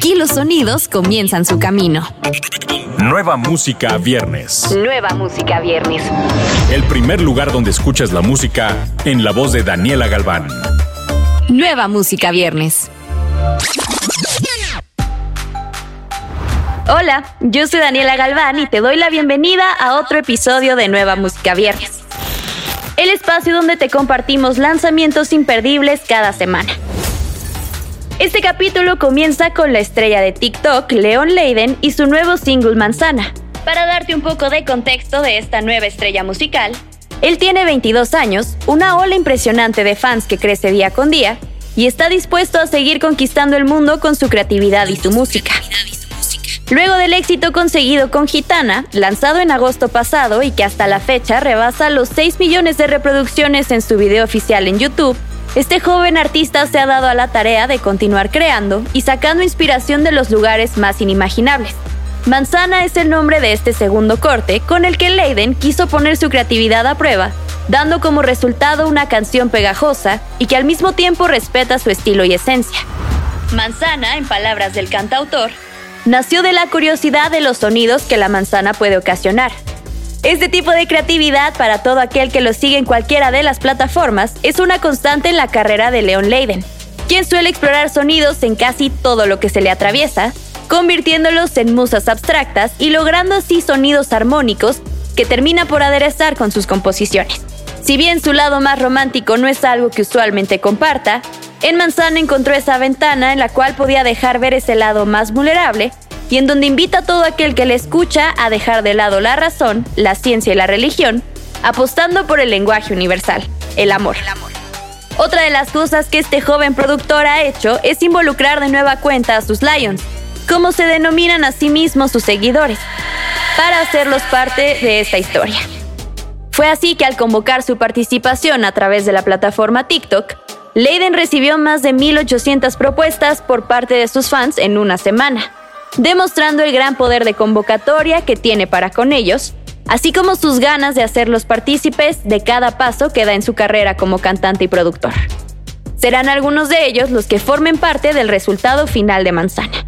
Aquí los sonidos comienzan su camino. Nueva música viernes. Nueva música viernes. El primer lugar donde escuchas la música en la voz de Daniela Galván. Nueva música viernes. Hola, yo soy Daniela Galván y te doy la bienvenida a otro episodio de Nueva Música Viernes. El espacio donde te compartimos lanzamientos imperdibles cada semana. Este capítulo comienza con la estrella de TikTok, Leon Leiden, y su nuevo single Manzana. Para darte un poco de contexto de esta nueva estrella musical, él tiene 22 años, una ola impresionante de fans que crece día con día, y está dispuesto a seguir conquistando el mundo con su creatividad y su música. Luego del éxito conseguido con Gitana, lanzado en agosto pasado y que hasta la fecha rebasa los 6 millones de reproducciones en su video oficial en YouTube, este joven artista se ha dado a la tarea de continuar creando y sacando inspiración de los lugares más inimaginables. Manzana es el nombre de este segundo corte con el que Leiden quiso poner su creatividad a prueba, dando como resultado una canción pegajosa y que al mismo tiempo respeta su estilo y esencia. Manzana, en palabras del cantautor, nació de la curiosidad de los sonidos que la manzana puede ocasionar, este tipo de creatividad para todo aquel que lo sigue en cualquiera de las plataformas es una constante en la carrera de Leon Leiden, quien suele explorar sonidos en casi todo lo que se le atraviesa, convirtiéndolos en musas abstractas y logrando así sonidos armónicos que termina por aderezar con sus composiciones. Si bien su lado más romántico no es algo que usualmente comparta, en Manzana encontró esa ventana en la cual podía dejar ver ese lado más vulnerable y en donde invita a todo aquel que le escucha a dejar de lado la razón, la ciencia y la religión, apostando por el lenguaje universal, el amor. Otra de las cosas que este joven productor ha hecho es involucrar de nueva cuenta a sus Lions, como se denominan a sí mismos sus seguidores, para hacerlos parte de esta historia. Fue así que al convocar su participación a través de la plataforma TikTok, Leiden recibió más de 1.800 propuestas por parte de sus fans en una semana demostrando el gran poder de convocatoria que tiene para con ellos, así como sus ganas de hacerlos partícipes de cada paso que da en su carrera como cantante y productor. Serán algunos de ellos los que formen parte del resultado final de Manzana.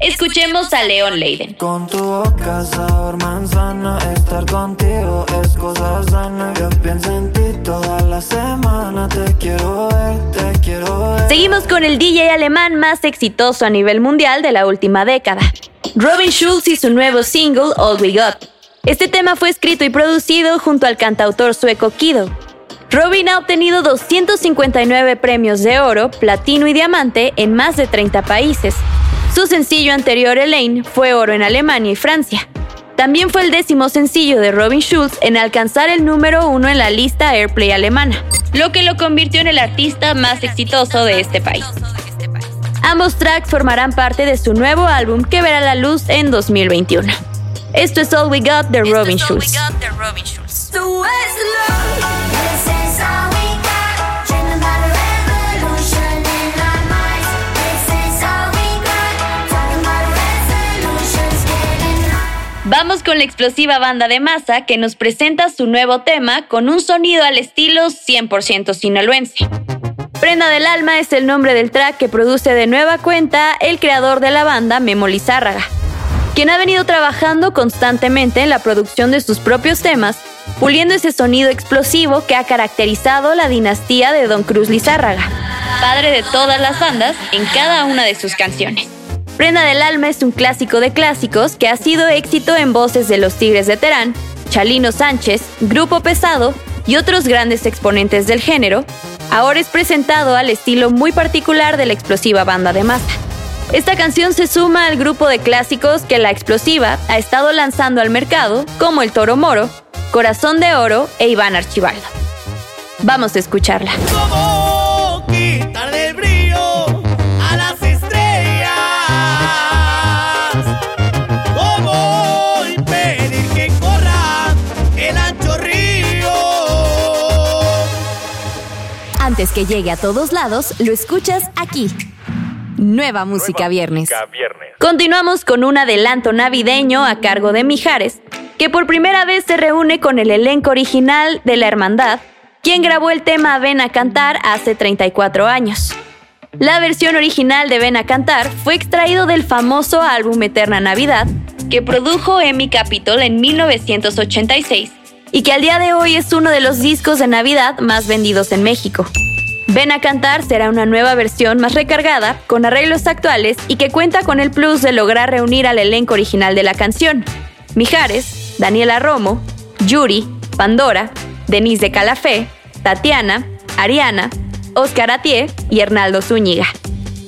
Escuchemos a Leon Leiden. Con tu boca sabor manzana, estar contigo es cosa sana. Yo pienso en ti toda la semana, te quiero ver, te quiero. Seguimos con el DJ alemán más exitoso a nivel mundial de la última década, Robin Schulz y su nuevo single All We Got. Este tema fue escrito y producido junto al cantautor sueco Kido. Robin ha obtenido 259 premios de oro, platino y diamante en más de 30 países su sencillo anterior, Elaine, fue oro en Alemania y Francia. También fue el décimo sencillo de Robin Schulz en alcanzar el número uno en la lista Airplay alemana, lo que lo convirtió en el artista más exitoso de este país. Ambos tracks formarán parte de su nuevo álbum que verá la luz en 2021. Esto es All We Got de Robin Schulz. Vamos con la explosiva banda de masa que nos presenta su nuevo tema con un sonido al estilo 100% sinaloense. Prenda del Alma es el nombre del track que produce de nueva cuenta el creador de la banda, Memo Lizárraga, quien ha venido trabajando constantemente en la producción de sus propios temas, puliendo ese sonido explosivo que ha caracterizado la dinastía de Don Cruz Lizárraga, padre de todas las bandas en cada una de sus canciones. Prenda del Alma es un clásico de clásicos que ha sido éxito en voces de los Tigres de Terán, Chalino Sánchez, Grupo Pesado y otros grandes exponentes del género, ahora es presentado al estilo muy particular de la explosiva banda de masa. Esta canción se suma al grupo de clásicos que la explosiva ha estado lanzando al mercado, como El Toro Moro, Corazón de Oro e Iván Archibaldo. Vamos a escucharla. Antes que llegue a todos lados, lo escuchas aquí. Nueva Música Viernes. Continuamos con un adelanto navideño a cargo de Mijares, que por primera vez se reúne con el elenco original de La Hermandad, quien grabó el tema Ven a cantar hace 34 años. La versión original de Ven a Cantar fue extraído del famoso álbum Eterna Navidad, que produjo Emmy Capitol en 1986 y que al día de hoy es uno de los discos de Navidad más vendidos en México. Ven a cantar será una nueva versión más recargada, con arreglos actuales y que cuenta con el plus de lograr reunir al elenco original de la canción. Mijares, Daniela Romo, Yuri, Pandora, Denise de Calafé, Tatiana, Ariana, Oscar Atié y Hernaldo Zúñiga.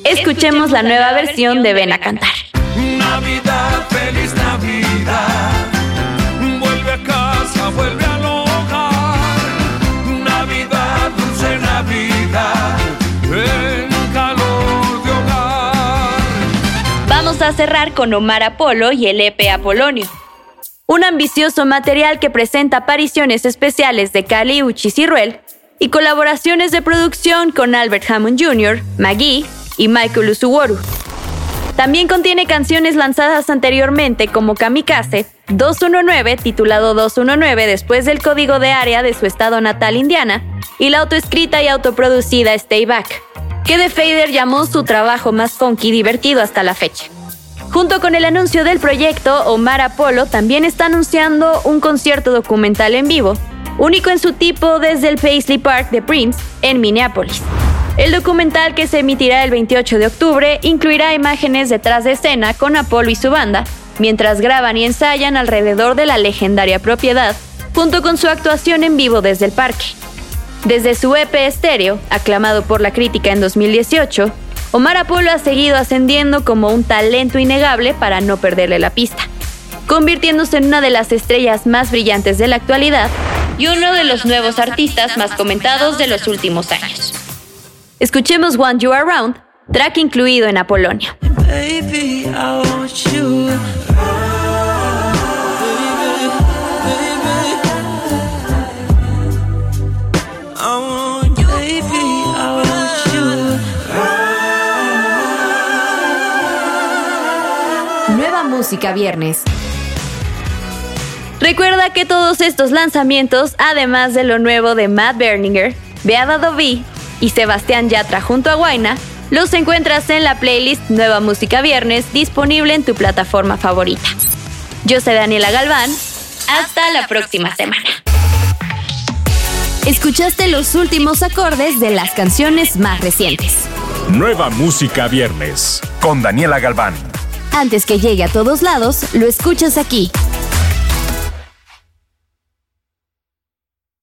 Escuchemos la nueva versión de Ven a cantar. Navidad, feliz Navidad. Vuelve al hogar. Navidad, dulce Navidad. En calor de hogar. Vamos a cerrar con Omar Apolo y el EP Apolonio. Un ambicioso material que presenta apariciones especiales de Cali Uchis y Ruel y colaboraciones de producción con Albert Hammond Jr., Maggie y Michael Usuworu. También contiene canciones lanzadas anteriormente como Kamikaze, 219 titulado 219 después del código de área de su estado natal Indiana, y la autoescrita y autoproducida Stay Back, que The Fader llamó su trabajo más funky y divertido hasta la fecha. Junto con el anuncio del proyecto, Omar Apollo también está anunciando un concierto documental en vivo, único en su tipo desde el Paisley Park de Prince, en Minneapolis. El documental que se emitirá el 28 de octubre incluirá imágenes detrás de escena con Apollo y su banda, mientras graban y ensayan alrededor de la legendaria propiedad, junto con su actuación en vivo desde el parque. Desde su EP estéreo, aclamado por la crítica en 2018, Omar Apolo ha seguido ascendiendo como un talento innegable para no perderle la pista, convirtiéndose en una de las estrellas más brillantes de la actualidad y uno de los nuevos artistas más comentados de los últimos años. Escuchemos One You Around, track incluido en. Baby, I want you. You. Nueva música viernes. Recuerda que todos estos lanzamientos, además de lo nuevo de Matt Berninger, Beada Dovi y Sebastián Yatra junto a Guaina, los encuentras en la playlist Nueva Música Viernes disponible en tu plataforma favorita. Yo soy Daniela Galván. Hasta la próxima semana. Escuchaste los últimos acordes de las canciones más recientes. Nueva música viernes con Daniela Galván. Antes que llegue a todos lados, lo escuchas aquí.